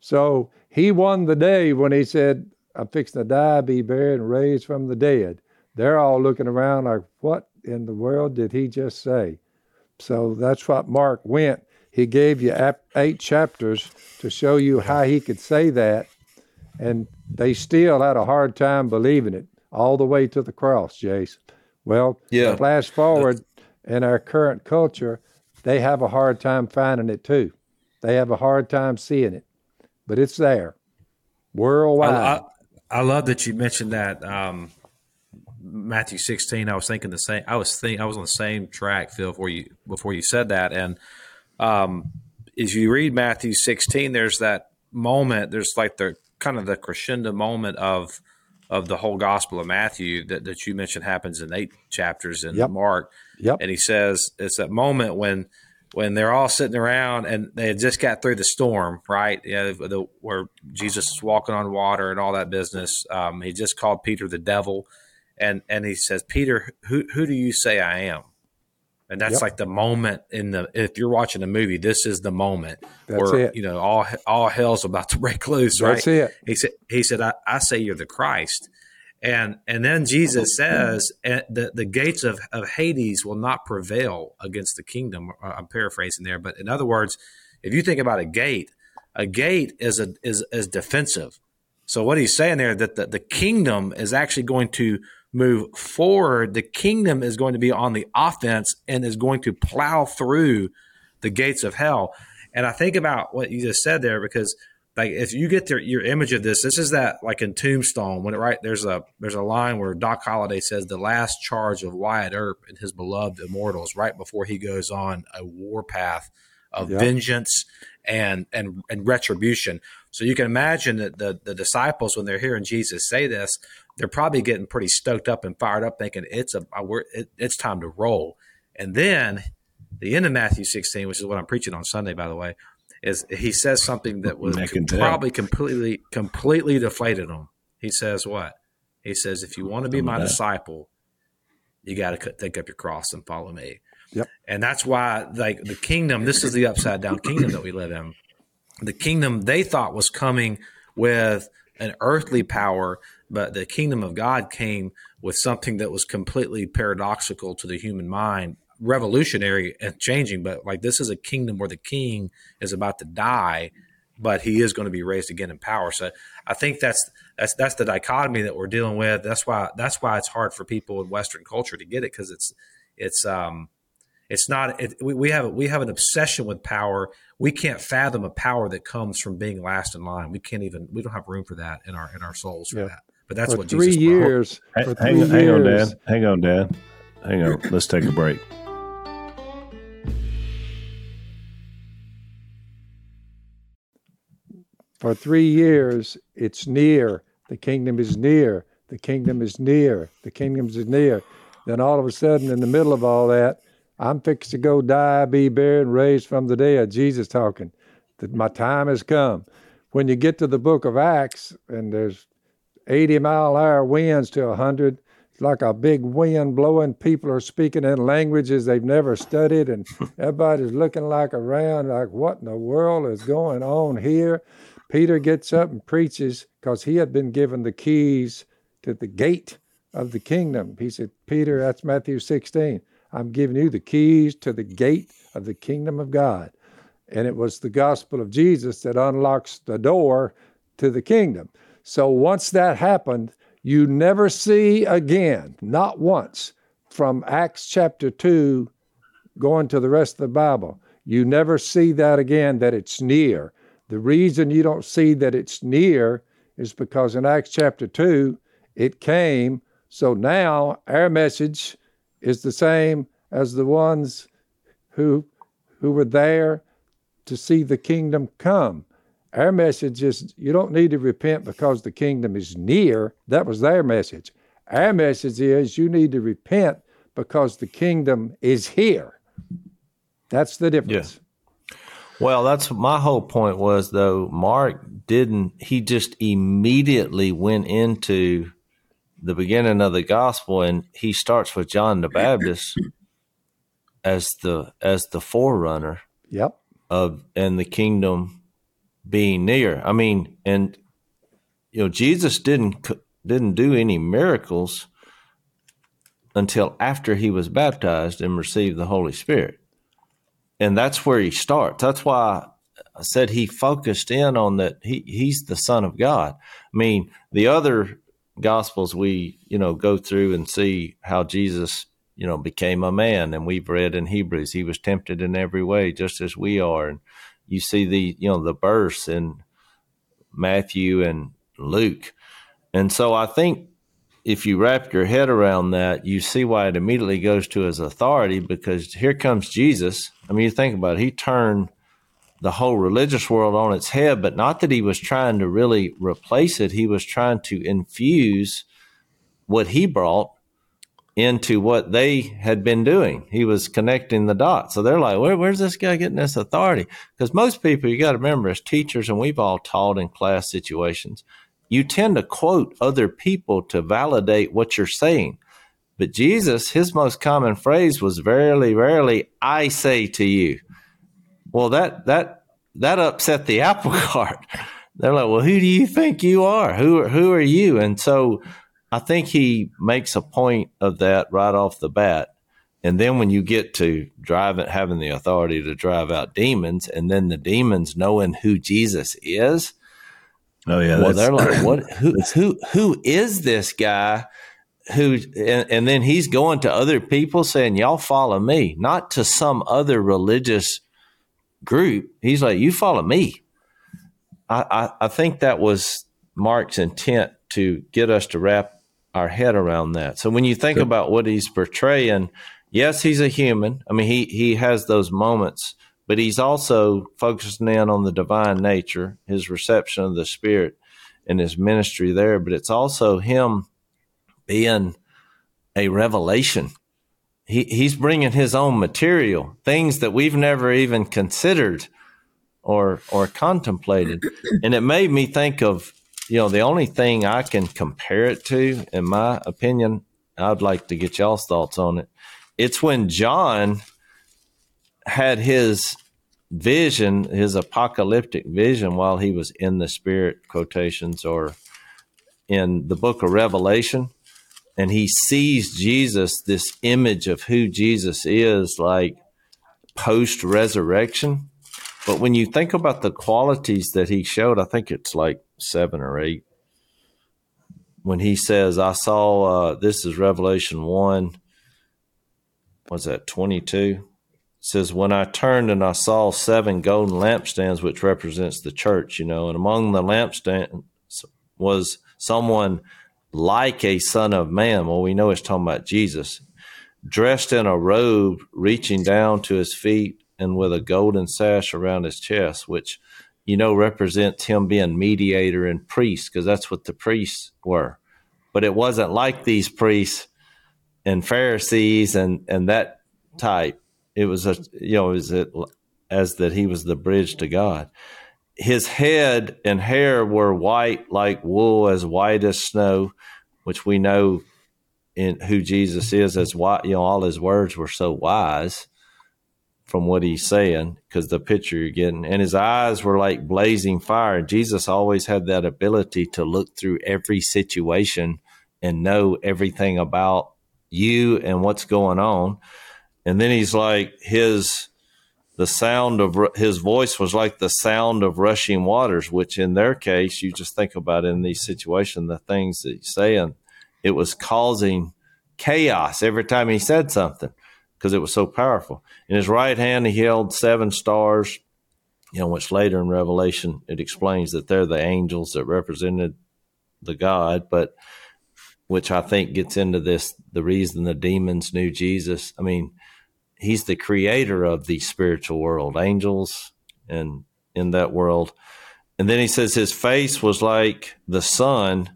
Speaker 5: so he won the day when he said, I'm fixing to die, be buried, and raised from the dead. They're all looking around like, what in the world did he just say? So that's what Mark went. He gave you eight chapters to show you how he could say that, and they still had a hard time believing it all the way to the cross, Jase. Well, yeah. flash forward in our current culture, they have a hard time finding it too. They have a hard time seeing it, but it's there worldwide. I, I,
Speaker 6: I love that you mentioned that um, Matthew 16. I was thinking the same. I was think I was on the same track, Phil, before you before you said that. And um, as you read Matthew 16, there's that moment. There's like the kind of the crescendo moment of of the whole Gospel of Matthew that, that you mentioned happens in eight chapters in yep. Mark.
Speaker 5: Yep.
Speaker 6: And he says it's that moment when when they're all sitting around and they had just got through the storm, right? Yeah, the, where Jesus is walking on water and all that business. Um, he just called Peter the devil, and and he says, Peter, who who do you say I am? And that's yep. like the moment in the if you're watching a movie, this is the moment
Speaker 5: that's
Speaker 6: where
Speaker 5: it.
Speaker 6: you know all all hell's about to break loose, right?
Speaker 5: That's it.
Speaker 6: He said he said I, I say you're the Christ. And and then Jesus says the the gates of, of Hades will not prevail against the kingdom. Uh, I'm paraphrasing there, but in other words, if you think about a gate, a gate is a is is defensive. So what he's saying there that the, the kingdom is actually going to move forward. The kingdom is going to be on the offense and is going to plow through the gates of hell. And I think about what you just said there because like if you get their, your image of this, this is that like in Tombstone when it right there's a there's a line where Doc Holliday says the last charge of Wyatt Earp and his beloved immortals right before he goes on a war path of yep. vengeance and and and retribution. So you can imagine that the the disciples when they're hearing Jesus say this, they're probably getting pretty stoked up and fired up, thinking it's a it, it's time to roll. And then the end of Matthew 16, which is what I'm preaching on Sunday, by the way, is he says something that was probably completely completely deflated him. He says what? He says, "If you want to be my disciple, you got to take up your cross and follow me."
Speaker 5: Yep.
Speaker 6: And that's why, like the kingdom, this is the upside down kingdom that we live in. The kingdom they thought was coming with an earthly power, but the kingdom of God came with something that was completely paradoxical to the human mind revolutionary and changing, but like this is a kingdom where the king is about to die, but he is going to be raised again in power. So I think that's that's that's the dichotomy that we're dealing with. That's why that's why it's hard for people in Western culture to get it because it's it's um it's not it, we, we have we have an obsession with power. We can't fathom a power that comes from being last in line. We can't even we don't have room for that in our in our souls for yeah. that. But that's
Speaker 5: for
Speaker 6: what
Speaker 5: three
Speaker 6: Jesus
Speaker 5: years.
Speaker 2: Hang, hang, hang on, Dan. Hang on, Dad. Hang on. Let's take a break.
Speaker 5: For three years, it's near. The kingdom is near. The kingdom is near. The kingdom is near. Then all of a sudden, in the middle of all that, I'm fixed to go die, be buried, and raised from the dead. Jesus talking that my time has come. When you get to the book of Acts, and there's 80 mile hour winds to 100, it's like a big wind blowing. People are speaking in languages they've never studied, and everybody's looking like around, like, what in the world is going on here? Peter gets up and preaches because he had been given the keys to the gate of the kingdom. He said, Peter, that's Matthew 16. I'm giving you the keys to the gate of the kingdom of God. And it was the gospel of Jesus that unlocks the door to the kingdom. So once that happened, you never see again, not once, from Acts chapter 2 going to the rest of the Bible, you never see that again, that it's near. The reason you don't see that it's near is because in Acts chapter 2, it came. So now our message is the same as the ones who, who were there to see the kingdom come. Our message is you don't need to repent because the kingdom is near. That was their message. Our message is you need to repent because the kingdom is here. That's the difference.
Speaker 3: Yeah. Well, that's my whole point was though Mark didn't he just immediately went into the beginning of the gospel and he starts with John the Baptist as the as the forerunner.
Speaker 5: Yep.
Speaker 3: Of and the kingdom being near. I mean, and you know, Jesus didn't didn't do any miracles until after he was baptized and received the Holy Spirit. And that's where he starts. That's why I said he focused in on that he, he's the son of God. I mean, the other gospels we, you know, go through and see how Jesus, you know, became a man and we've read in Hebrews he was tempted in every way just as we are and you see the you know the verse in Matthew and Luke. And so I think if you wrap your head around that, you see why it immediately goes to his authority because here comes Jesus. I mean, you think about it, he turned the whole religious world on its head, but not that he was trying to really replace it. He was trying to infuse what he brought into what they had been doing. He was connecting the dots. So they're like, Where, where's this guy getting this authority? Because most people, you got to remember, as teachers, and we've all taught in class situations, you tend to quote other people to validate what you're saying. But Jesus, his most common phrase was, Verily, verily, I say to you. Well, that, that, that upset the apple cart. They're like, well, who do you think you are? Who, who are you? And so I think he makes a point of that right off the bat. And then when you get to driving, having the authority to drive out demons, and then the demons knowing who Jesus is.
Speaker 2: Oh yeah,
Speaker 3: well they're like, what? Who? Who? Who is this guy? Who? And, and then he's going to other people saying, "Y'all follow me," not to some other religious group. He's like, "You follow me." I, I, I think that was Mark's intent to get us to wrap our head around that. So when you think sure. about what he's portraying, yes, he's a human. I mean, he he has those moments, but he's also focusing in on the divine nature, his reception of the Spirit, and his ministry there. But it's also him being a revelation. He he's bringing his own material, things that we've never even considered or or contemplated, and it made me think of you know, the only thing I can compare it to, in my opinion, I'd like to get y'all's thoughts on it. It's when John had his vision, his apocalyptic vision, while he was in the spirit quotations or in the book of Revelation, and he sees Jesus, this image of who Jesus is, like post resurrection. But when you think about the qualities that he showed, I think it's like seven or eight when he says, I saw, uh, this is Revelation 1, was that 22? says, When I turned and I saw seven golden lampstands, which represents the church, you know, and among the lampstands was someone like a son of man. Well, we know it's talking about Jesus, dressed in a robe reaching down to his feet and with a golden sash around his chest, which you know, represents him being mediator and priest, because that's what the priests were. But it wasn't like these priests and Pharisees and, and that type. It was a, you know, is it as that he was the bridge to God. His head and hair were white like wool, as white as snow, which we know in who Jesus is as white. You know, all his words were so wise from what he's saying because the picture you're getting and his eyes were like blazing fire jesus always had that ability to look through every situation and know everything about you and what's going on and then he's like his the sound of his voice was like the sound of rushing waters which in their case you just think about in these situations the things that he's saying it was causing chaos every time he said something because it was so powerful. In his right hand, he held seven stars, you know, which later in Revelation it explains that they're the angels that represented the God, but which I think gets into this the reason the demons knew Jesus. I mean, he's the creator of the spiritual world, angels, and in that world. and then he says his face was like the sun.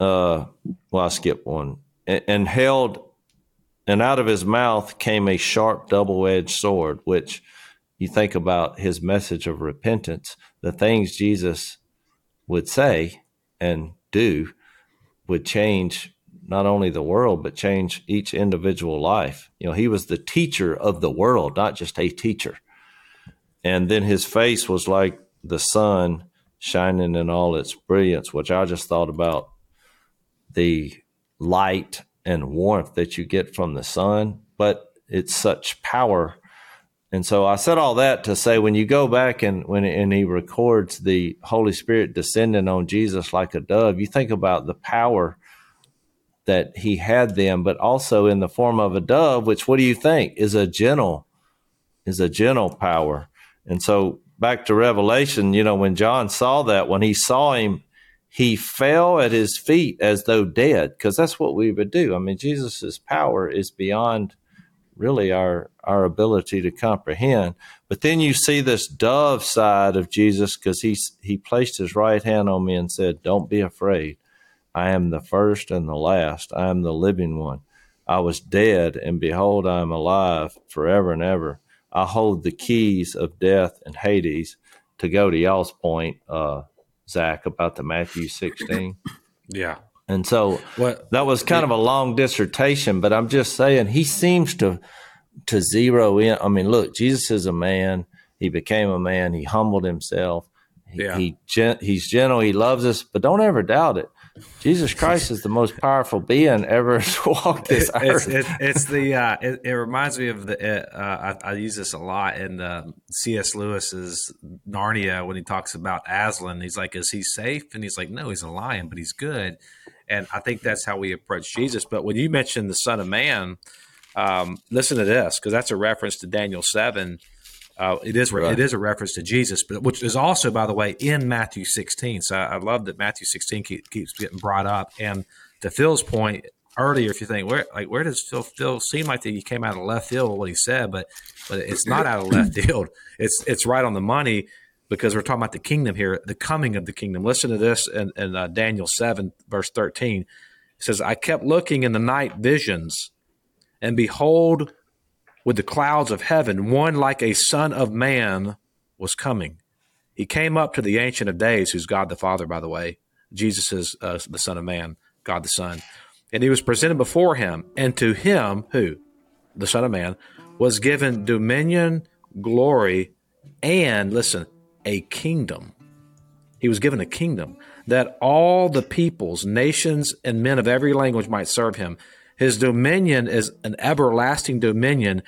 Speaker 3: Uh, well, I skipped one and, and held, and out of his mouth came a sharp double edged sword, which you think about his message of repentance, the things Jesus would say and do would change not only the world, but change each individual life. You know, he was the teacher of the world, not just a teacher. And then his face was like the sun shining in all its brilliance, which I just thought about the light and warmth that you get from the sun, but it's such power. And so I said all that to say when you go back and when and he records the Holy Spirit descending on Jesus like a dove, you think about the power that he had them, but also in the form of a dove, which what do you think is a gentle is a gentle power. And so back to Revelation, you know, when John saw that, when he saw him, he fell at his feet as though dead, because that's what we would do. I mean, Jesus's power is beyond really our our ability to comprehend. But then you see this dove side of Jesus because he he placed his right hand on me and said, "Don't be afraid. I am the first and the last. I am the living one. I was dead, and behold, I am alive forever and ever. I hold the keys of death and Hades." To go to y'all's point, uh, Zach, about the Matthew sixteen.
Speaker 6: Yeah.
Speaker 3: And so
Speaker 6: What-
Speaker 3: that was kind of a long dissertation, but I'm just saying he seems to to zero in. I mean, look, Jesus is a man. He became a man. He humbled himself. He,
Speaker 6: Yeah.
Speaker 3: he gen- he's gentle. He loves us, but don't ever doubt it. Jesus Christ is the most powerful being ever to walk this
Speaker 6: it's,
Speaker 3: earth.
Speaker 6: it's, it's the uh, it, it reminds me of the uh, I, I use this a lot in um C.S. Lewis's Narnia when he talks about Aslan. He's like, "Is he safe?" And he's like, "No, he's a lion, but he's good." And I think that's how we approach Jesus. But when you mentioned the Son of Man, um, listen to this because that's a reference to Daniel seven. Uh, it is
Speaker 3: Right.
Speaker 6: it is a reference to Jesus, but which is also, by the way, in Matthew 16. So I, I love that Matthew 16 keep, keeps getting brought up. And to Phil's point earlier, if you think where like where does Phil Phil seem like that he came out of left field what he said, but but it's not out of left field. It's it's right on the money because we're talking about the kingdom here, the coming of the kingdom. Listen to this in, in uh, Daniel 7 verse 13. It says, "I kept looking in the night visions, and behold." With the clouds of heaven, one like a son of man was coming. He came up to the Ancient of Days, who's God the Father, by the way. Jesus is uh, the Son of Man, God the Son. And he was presented before him, and to him, who? The Son of Man, was given dominion, glory, and, listen, a kingdom. He was given a kingdom that all the peoples, nations, and men of every language might serve him. His dominion is an everlasting dominion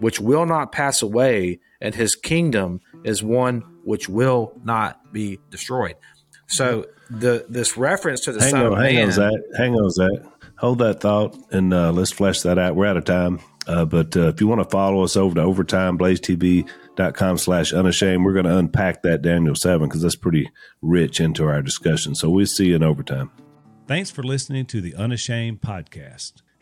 Speaker 6: which will not pass away, and his kingdom is one which will not be destroyed. So the this reference to the
Speaker 2: Hang
Speaker 6: Son
Speaker 2: on,
Speaker 6: of
Speaker 2: hang
Speaker 6: Man,
Speaker 2: on, Zach. Hang on, Zach. Hold that thought and uh, let's flesh that out. We're out of time. Uh, but uh, if you want to follow us over to overtimeblazetv.com slash unashamed, we're going to unpack that Daniel 7 because that's pretty rich into our discussion. So we'll see you in overtime.
Speaker 7: Thanks for listening to the Unashamed podcast.